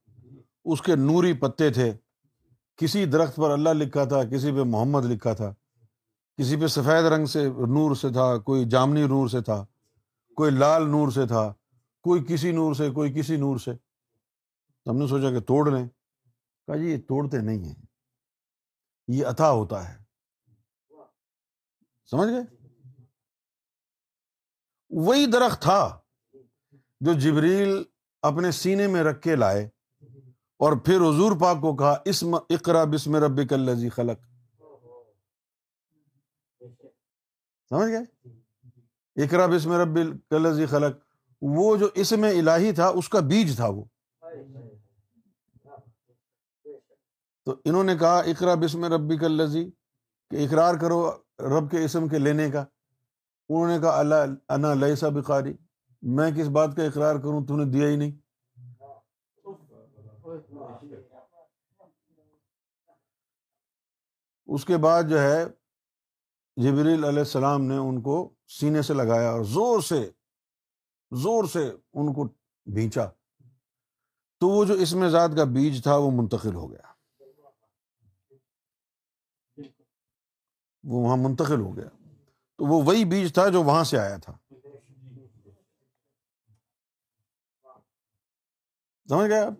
اس کے نوری پتے تھے۔ کسی درخت پر اللہ لکھا تھا، کسی پہ محمد لکھا تھا، کسی پہ سفید رنگ سے نور سے تھا، کوئی جامنی نور سے تھا، کوئی لال نور سے تھا، کوئی کسی نور سے، کوئی کسی نور سے۔ ہم نے سوچا کہ توڑ لیں۔ کہا جی یہ توڑتے نہیں ہیں۔ یہ عطا ہوتا ہے۔ سمجھ گئے؟ وہی درخت تھا جو جبریل اپنے سینے میں رکھ کے لائے۔ اور پھر حضور پاک کو کہا، اسم اقرا بسم رب کلزی خلق۔ سمجھ گئے؟ اقرا بسم رب کلزی خلق۔ وہ جو اسم الہی تھا، اس کا بیج تھا وہ۔ تو انہوں نے کہا اقرا بسم ربی کلزی کہ اقرار کرو رب کے اسم کے لینے کا۔ انہوں نے کہا، اللہ، انا لئیسا بخاری میں کس بات کا اقرار کروں؟ تو نے دیا ہی نہیں۔ اس کے بعد جو ہے جبریل علیہ السلام نے ان کو سینے سے لگایا اور زور سے زور سے ان کو بھینچا۔ تو وہ جو اس میں ذات کا بیج تھا وہ منتقل ہو گیا۔ وہ وہاں منتقل ہو گیا۔ تو وہ وہی بیج تھا جو وہاں سے آیا تھا۔ سمجھ گئے آپ؟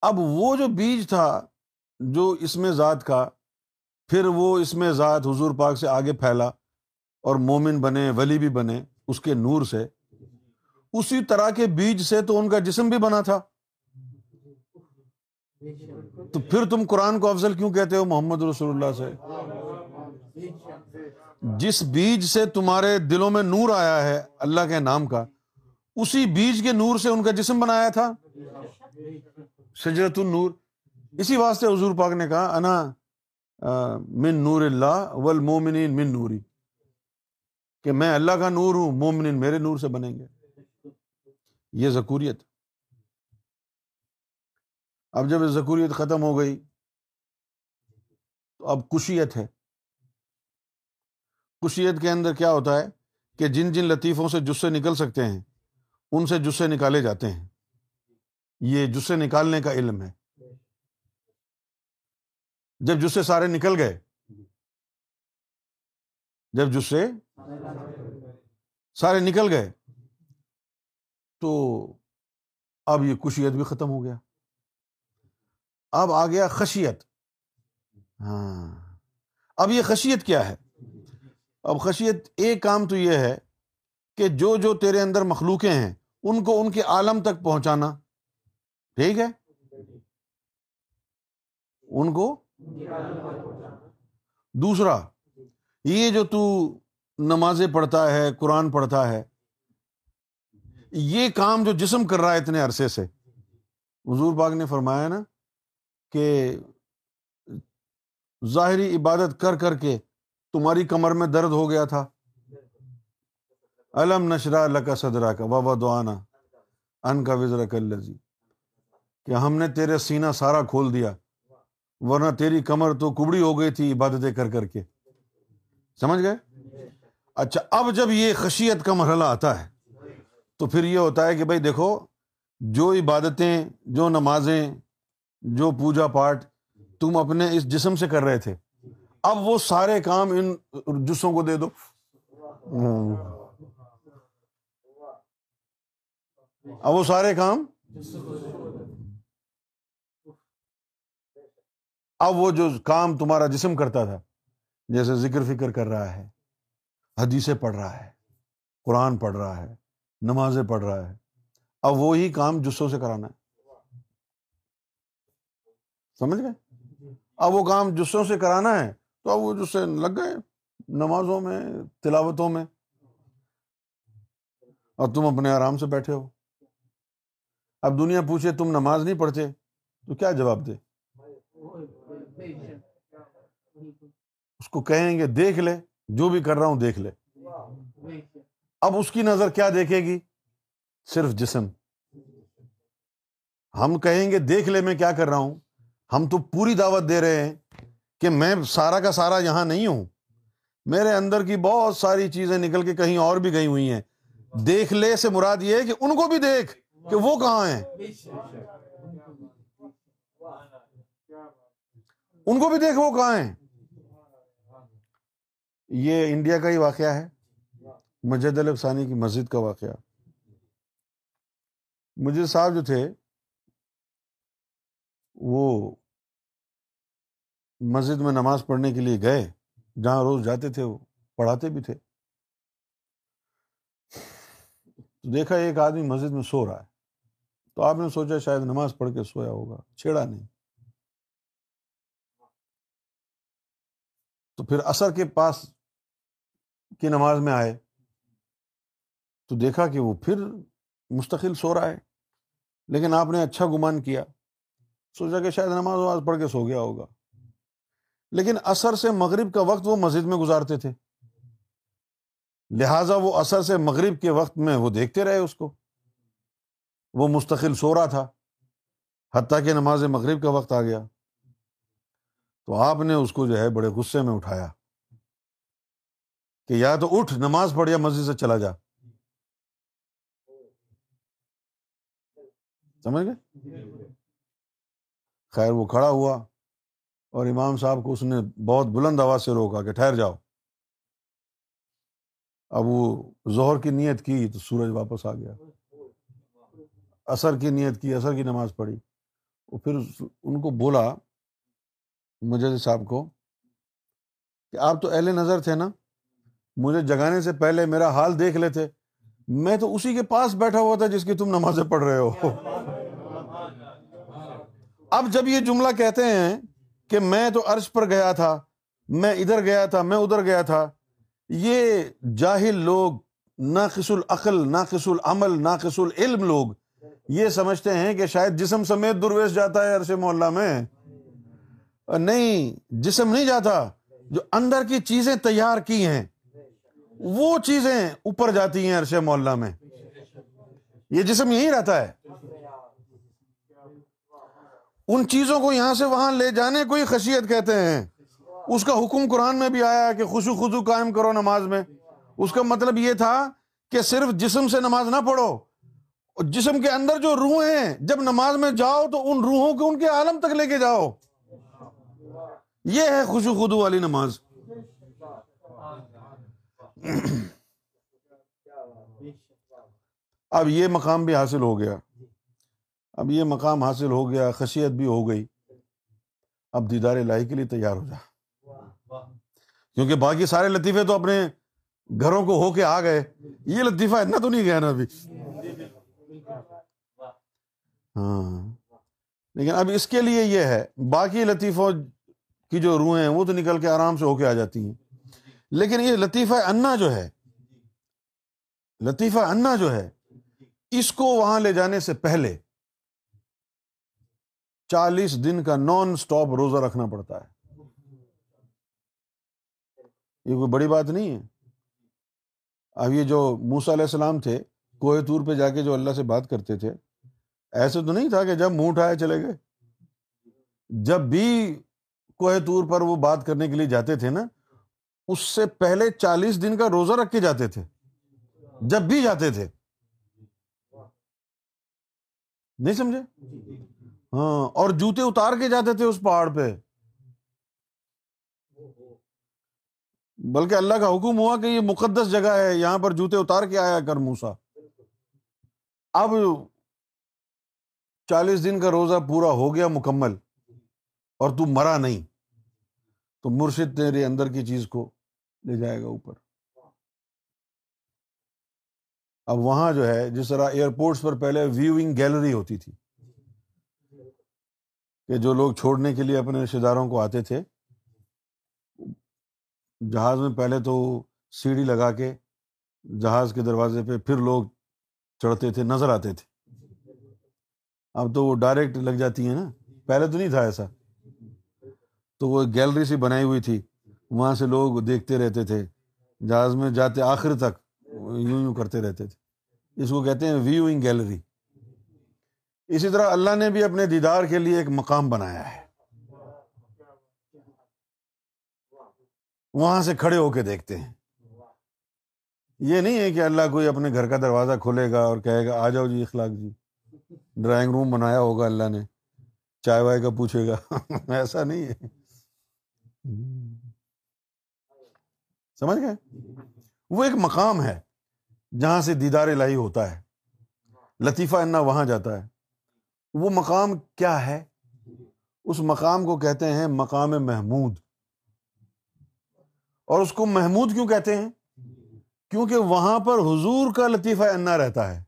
اب وہ جو بیج تھا جو اس میں ذات کا، پھر وہ اس میں ذات حضور پاک سے آگے پھیلا اور مومن بنے، ولی بھی بنے اس کے نور سے۔ اسی طرح کے بیج سے تو ان کا جسم بھی بنا تھا۔ تو پھر تم قرآن کو افضل کیوں کہتے ہو محمد رسول اللہ سے؟ جس بیج سے تمہارے دلوں میں نور آیا ہے اللہ کے نام کا، اسی بیج کے نور سے ان کا جسم بنایا تھا۔ شجرت النور۔ اسی واسطے حضور پاک نے کہا، انا من نور اللہ والمومنین من نوری۔ کہ میں اللہ کا نور ہوں، مومنین میرے نور سے بنیں گے۔ یہ ذکوریت اب جب ذکوریت ختم ہو گئی، تو اب کشیت ہے۔ خشیت کے اندر کیا ہوتا ہے کہ جن جن لطیفوں سے جسے نکل سکتے ہیں، ان سے جسے نکالے جاتے ہیں۔ یہ جسے نکالنے کا علم ہے۔ جب جسے سارے نکل گئے۔ جب جسے سارے نکل گئے۔ تو اب یہ کشیت بھی ختم ہو گیا۔ اب آ گیا خشیت۔ ہاں۔ اب یہ خشیت کیا ہے؟ اب خشیت ایک کام تو یہ ہے کہ جو جو تیرے اندر مخلوقیں ہیں ان کو ان کے عالم تک پہنچانا۔ ٹھیک ہے؟ ان کو دوسرا، یہ جو تو نمازیں پڑھتا ہے، قرآن پڑھتا ہے، یہ کام جو جسم کر رہا ہے اتنے عرصے سے۔ حضور پاک نے فرمایا نا کہ ظاہری عبادت کر کر کے تمہاری کمر میں درد ہو گیا تھا۔ علم نشرا اللہ کا صدرا کا بابا دعانا ان کا وزر کلزی کہ ہم نے تیرے سینہ سارا کھول دیا۔ ورنہ تیری کمر تو کبڑی ہو گئی تھی عبادتیں کر کر کے۔ سمجھ گئے؟ اچھا اب جب یہ خشیت کا مرحلہ آتا ہے، تو پھر یہ ہوتا ہے کہ بھائی دیکھو، جو عبادتیں، جو نمازیں، جو پوجا پاٹ تم اپنے اس جسم سے کر رہے تھے، اب وہ سارے کام ان جسوں کو دے دو۔ اب وہ سارے کام اب وہ جو کام تمہارا جسم کرتا تھا، جیسے ذکر فکر کر رہا ہے، حدیثیں پڑھ رہا ہے، قرآن پڑھ رہا ہے، نمازیں پڑھ رہا ہے، اب وہی کام جسوں سے کرانا ہے۔ سمجھ گئے؟ اب وہ کام جسوں سے کرانا ہے تو اب وہ جسے لگ گئے، نمازوں میں، تلاوتوں میں۔ اور تم اپنے آرام سے بیٹھے ہو۔ اب دنیا پوچھے، تم نماز نہیں پڑھتے، تو کیا جواب دے؟ اس کو کہیں گے، دیکھ لے، جو بھی کر رہا ہوں دیکھ لے. اب اس کی نظر کیا دیکھے گی؟ صرف جسم۔ ہم کہیں گے، دیکھ لے، میں کیا کر رہا ہوں؟ ہم تو پوری دعوت دے رہے ہیں کہ میں سارا کا سارا یہاں نہیں ہوں۔ میرے اندر کی بہت ساری چیزیں نکل کے کہیں اور بھی گئی ہوئی ہیں۔ دیکھ لے سے مراد یہ ہے کہ ان کو بھی دیکھ کہ وہ کہاں ہیں۔ ان کو بھی دیکھ وہ کہاں ہیں؟ یہ انڈیا کا ہی واقعہ ہے۔ مجد الفسانی کی مسجد کا واقعہ۔ مجھے صاحب جو تھے، وہ مسجد میں نماز پڑھنے کے لیے گئے، جہاں روز جاتے تھے، وہ پڑھاتے بھی تھے۔ تو دیکھا، ایک آدمی مسجد میں سو رہا ہے۔ تو آپ نے سوچا شاید نماز پڑھ کے سویا ہوگا، چھیڑا نہیں۔ تو پھر اثر کے پاس کی نماز میں آئے تو دیکھا کہ وہ پھر مستقل سو رہا ہے، لیکن آپ نے اچھا گمان کیا۔ سوچا کہ شاید نماز وماز پڑھ کے سو گیا ہوگا۔ لیکن اثر سے مغرب کا وقت وہ مسجد میں گزارتے تھے۔ لہذا وہ اثر سے مغرب کے وقت میں وہ دیکھتے رہے اس کو۔ وہ مستقل سو رہا تھا، حتیٰ کہ نماز مغرب کا وقت آ گیا۔ تو آپ نے اس کو جو ہے بڑے غصے میں اٹھایا کہ یا تو اٹھ، نماز پڑھ یا مسجد سے چلا جا۔ سمجھ گئے؟ خیر، وہ کھڑا ہوا اور امام صاحب کو اس نے بہت بلند آواز سے روکا کہ ٹھہر جاؤ۔ اب وہ ظہر کی نیت کی تو سورج واپس آ گیا۔ اثر کی نیت کی اثر کی نماز پڑھی۔ وہ پھر ان کو بولا مجھے صاحب کو کہ آپ تو اہل نظر تھے نا، مجھے جگانے سے پہلے میرا حال دیکھ لیتے۔ میں تو اسی کے پاس بیٹھا ہوا تھا جس کی تم نمازیں پڑھ رہے ہو۔ اب جب یہ جملہ کہتے ہیں کہ میں تو عرش پر گیا تھا، میں ادھر گیا تھا، میں ادھر گیا تھا، یہ جاہل لوگ، ناقص العقل، ناقص العمل، ناقص العلم لوگ یہ سمجھتے ہیں کہ شاید جسم سمیت درویش جاتا ہے عرش محلہ میں۔ نہیں، جسم نہیں جاتا، جو اندر کی چیزیں تیار کی ہیں، وہ چیزیں اوپر جاتی ہیں عرش محلہ میں۔ یہ جسم یہی رہتا ہے۔ ان چیزوں کو یہاں سے وہاں لے جانے کو ہی خشیت کہتے ہیں۔ اس کا حکم قرآن میں بھی آیا کہ خوشو خزو قائم کرو نماز میں۔ اس کا مطلب یہ تھا کہ صرف جسم سے نماز نہ پڑھو۔ جسم کے اندر جو روح ہیں، جب نماز میں جاؤ تو ان روحوں کو ان کے عالم تک لے کے جاؤ۔ یہ ہے خوشو خدو والی نماز۔ اب یہ مقام بھی حاصل ہو گیا۔ اب یہ مقام حاصل ہو گیا، خشیت بھی ہو گئی۔ اب دیدار الہی کے لیے تیار ہو جا۔ کیونکہ باقی سارے لطیفے تو اپنے گھروں کو ہو کے آ گئے۔ یہ لطیفہ اتنا تو نہیں گیا نا ابھی۔ ہاں۔ لیکن اب اس کے لیے یہ ہے، باقی لطیفوں کی جو روحیں ہیں وہ تو نکل کے آرام سے ہو کے آ جاتی ہیں۔ لیکن یہ لطیفہ انا جو ہے، لطیفہ انا جو ہے، اس کو وہاں لے جانے سے پہلے چالیس دن کا نان اسٹاپ روزہ رکھنا پڑتا ہے۔ یہ کوئی بڑی بات نہیں ہے۔ اب یہ جو موسا علیہ السلام تھے، کوہ تور پہ جا کے جو اللہ سے بات کرتے تھے، ایسے تو نہیں تھا کہ جب منہ اٹھائے چلے گئے۔ جب بھی کوہ تور پر وہ بات کرنے کے لیے جاتے تھے نا، اس سے پہلے چالیس دن کا روزہ رکھ کے جاتے تھے، جب بھی جاتے تھے۔ نہیں سمجھے؟ ہاں اور جوتے اتار کے جاتے تھے اس پہاڑ پہ۔ بلکہ اللہ کا حکم ہوا کہ یہ مقدس جگہ ہے، یہاں پر جوتے اتار کے آیا کر موسا اب چالیس دن کا روزہ پورا ہو گیا مکمل۔ اور تو مرا نہیں، تو مرشد تیرے اندر کی چیز کو لے جائے گا اوپر۔ اب وہاں جو ہے، جس طرح ایئرپورٹس پر پہلے ویوئنگ گیلری ہوتی تھی، کہ جو لوگ چھوڑنے کے لیے اپنے رشتے داروں کو آتے تھے، جہاز میں پہلے تو سیڑھی لگا کے جہاز کے دروازے پہ پھر لوگ چڑھتے تھے، نظر آتے تھے۔ اب تو وہ ڈائریکٹ لگ جاتی ہیں نا۔ پہلے تو نہیں تھا ایسا۔ تو وہ گیلری سی بنائی ہوئی تھی۔ وہاں سے لوگ دیکھتے رہتے تھے۔ جہاز میں جاتے آخر تک یوں یوں کرتے رہتے تھے۔ اس کو کہتے ہیں ویوئنگ گیلری۔ اسی طرح اللہ نے بھی اپنے دیدار کے لیے ایک مقام بنایا ہے۔ وہاں سے کھڑے ہو کے دیکھتے ہیں۔ یہ نہیں ہے کہ اللہ کوئی اپنے گھر کا دروازہ کھولے گا اور کہے گا، آ جاؤ جی اخلاق جی۔ ڈرائنگ روم بنایا ہوگا اللہ نے۔ چائے وائے کا پوچھے گا۔ ایسا نہیں ہے۔ سمجھ گئے؟ وہ ایک مقام ہے جہاں سے دیدار الہی ہوتا ہے۔ لطیفہ انا وہاں جاتا ہے۔ وہ مقام کیا ہے؟ اس مقام کو کہتے ہیں مقام محمود۔ اور اس کو محمود کیوں کہتے ہیں؟ کیونکہ وہاں پر حضور کا لطیفہ انا رہتا ہے۔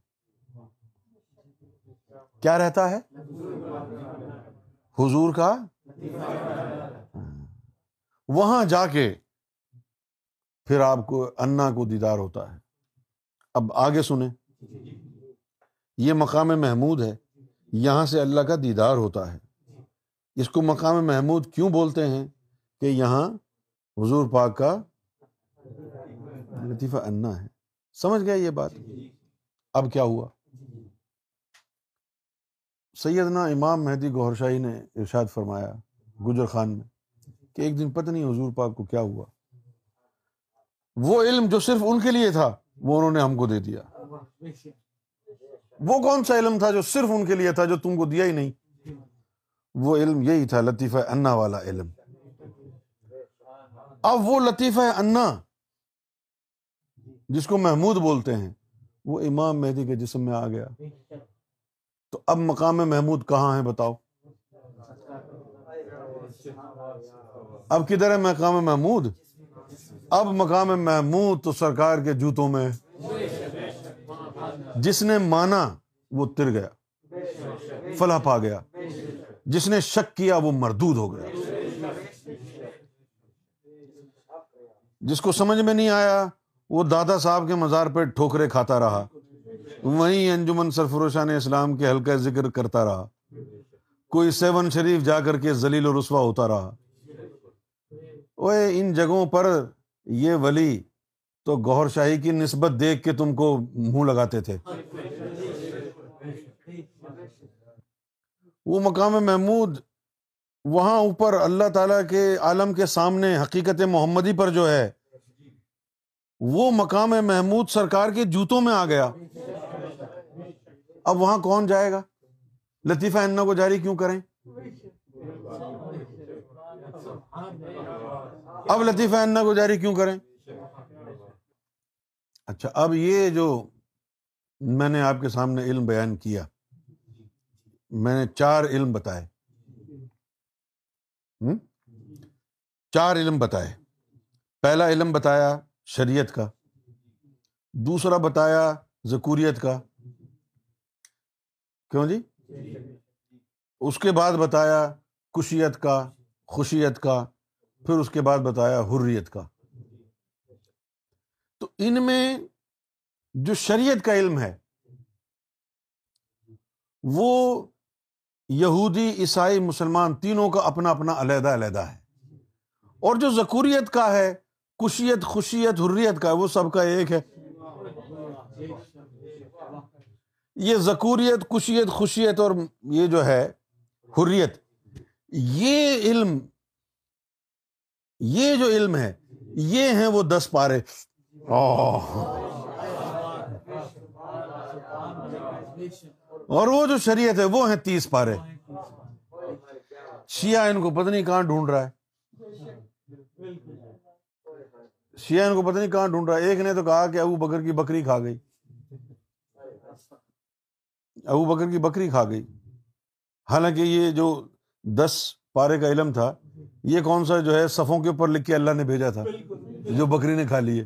کیا رہتا ہے؟ حضور کا وہاں جا کے پھر آپ کو انا کو دیدار ہوتا ہے۔ اب آگے سنیں۔ یہ مقام محمود ہے۔ یہاں سے اللہ کا دیدار ہوتا ہے۔ اس کو مقام محمود کیوں بولتے ہیں؟ کہ یہاں حضور پاک کا لطیفہ انا ہے۔ سمجھ گئے یہ بات؟ اب کیا ہوا؟ سیدنا امام مہدی گوھر شاہی نے ارشاد فرمایا گجر خان میں۔ کہ ایک دن پتہ نہیں حضور پاک کو کیا ہوا۔ وہ علم جو صرف ان کے لیے تھا، وہ انہوں نے ہم کو دے دیا۔ وہ کون سا علم تھا جو صرف ان کے لیے تھا جو تم کو دیا ہی نہیں؟ وہ علم یہی تھا، لطیفہ انا والا علم۔ اب وہ لطیفہ انا، جس کو محمود بولتے ہیں، وہ امام مہدی کے جسم میں آ گیا۔ تو اب مقام محمود کہاں ہے بتاؤ؟ اب کدھر ہے مقام محمود؟ اب مقام محمود تو سرکار کے جوتوں میں جس نے مانا وہ تر گیا فلاں پا گیا۔ جس نے شک کیا وہ مردود ہو گیا۔ جس کو سمجھ میں نہیں آیا وہ دادا صاحب کے مزار پہ ٹھوکرے کھاتا رہا۔ وہیں انجمن سرفروشان اسلام کے ہلکا ذکر کرتا رہا۔ کوئی سیون شریف جا کر کے ذلیل و رسوا ہوتا رہا۔ وہ ان جگہوں پر یہ ولی تو گور شاہی کی نسبت دیکھ کے تم کو منہ لگاتے تھے۔ وہ مقام محمود وہاں اوپر اللہ تعالی کے عالم کے سامنے حقیقت محمدی پر جو ہے، وہ مقام محمود سرکار کے جوتوں میں آ گیا۔ اب وہاں کون جائے گا؟ لطیفہ انا کو جاری کیوں کریں؟ اب لطیفہ انا کو جاری کیوں کریں؟ اچھا اب یہ جو میں نے آپ کے سامنے علم بیان کیا، میں نے چار علم بتائے۔ چار علم بتائے۔ پہلا علم بتایا شریعت کا، دوسرا بتایا ذکوریت کا۔ کیوں جی؟ اس کے بعد بتایا کشیت کا، خوشیت کا۔ پھر اس کے بعد بتایا حریت کا۔ تو ان میں جو شریعت کا علم ہے، وہ یہودی، عیسائی، مسلمان تینوں کا اپنا اپنا علیحدہ علیحدہ ہے۔ اور جو ذکوریت کا ہے، کشیت، خوشیت، حریت کا وہ سب کا ایک ہے۔ یہ ذکوریت، کشیت، خوشیت اور یہ جو ہے، حریت، یہ علم یہ جو علم ہے، یہ ہیں وہ دس پارے۔ اور وہ جو شریعت ہے، وہ ہیں تیس پارے۔ شیعہ ان کو پتہ نہیں کہاں ڈھونڈ رہا ہے۔ شیعہ ان کو پتہ نہیں کہاں ڈھونڈ رہا ہے۔ ایک نے تو کہا کہ ابو بکر کی بکری کھا گئی۔ ابو بکر کی بکری کھا گئی۔ حالانکہ یہ جو دس پارے کا علم تھا یہ کون سا جو ہے صفوں کے اوپر لکھ کے اللہ نے بھیجا تھا؟ جو بکری نے کھا لی ہے۔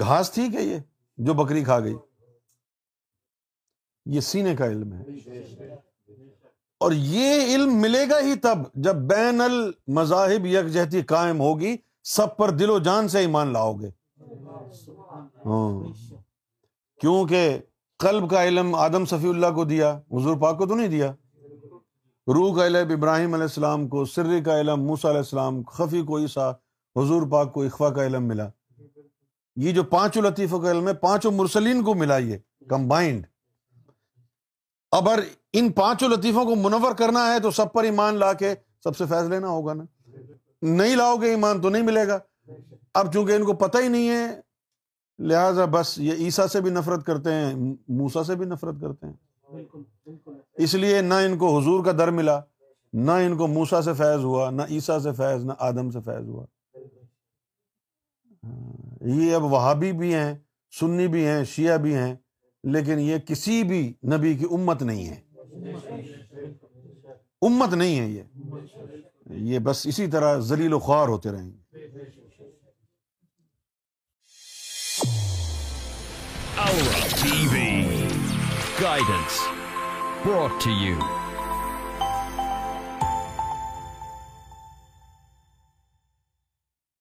گھاس تھی کیا یہ؟ جو بکری کھا گئی۔ یہ سینے کا علم ہے۔ اور یہ علم ملے گا ہی تب جب بین المذاہب یکجہتی قائم ہوگی سب پر دل و جان سے ایمان لاؤ گے۔ ہاں۔ کیونکہ قلب کا علم آدم صفی اللہ کو دیا حضور پاک کو تو نہیں دیا۔ روح کا علم، ابراہیم علیہ السلام کو، سر کا علم موسا علیہ السلام، خفی کو عیسیٰ، حضور پاک کو اخوا کا علم ملا۔ یہ جو پانچوں لطیفوں کا علم ہے، پانچوں مرسلین کو ملا یہ کمبائنڈ اگر ان پانچوں لطیفوں کو منور کرنا ہے تو سب پر ایمان لا کے سب سے فیض لینا ہوگا نا۔ نہیں لاؤ گے، ایمان تو نہیں ملے گا۔ اب چونکہ ان کو پتہ ہی نہیں ہے، لہذا بس یہ عیسیٰ سے بھی نفرت کرتے ہیں موسا سے بھی نفرت کرتے ہیں۔ اس لیے نہ ان کو حضور کا در ملا، نہ ان کو موسا سے فیض ہوا، نہ عیسیٰ سے فیض، نہ آدم سے فیض ہوا۔ ہاں، یہ اب وہابی بھی ہیں، سنی بھی ہیں، شیعہ بھی ہیں، لیکن یہ کسی بھی نبی کی امت نہیں ہے۔ امت نہیں ہے یہ۔ یہ بس اسی طرح ذلیل و خوار ہوتے رہیں گے۔ Guidance بروٹ to you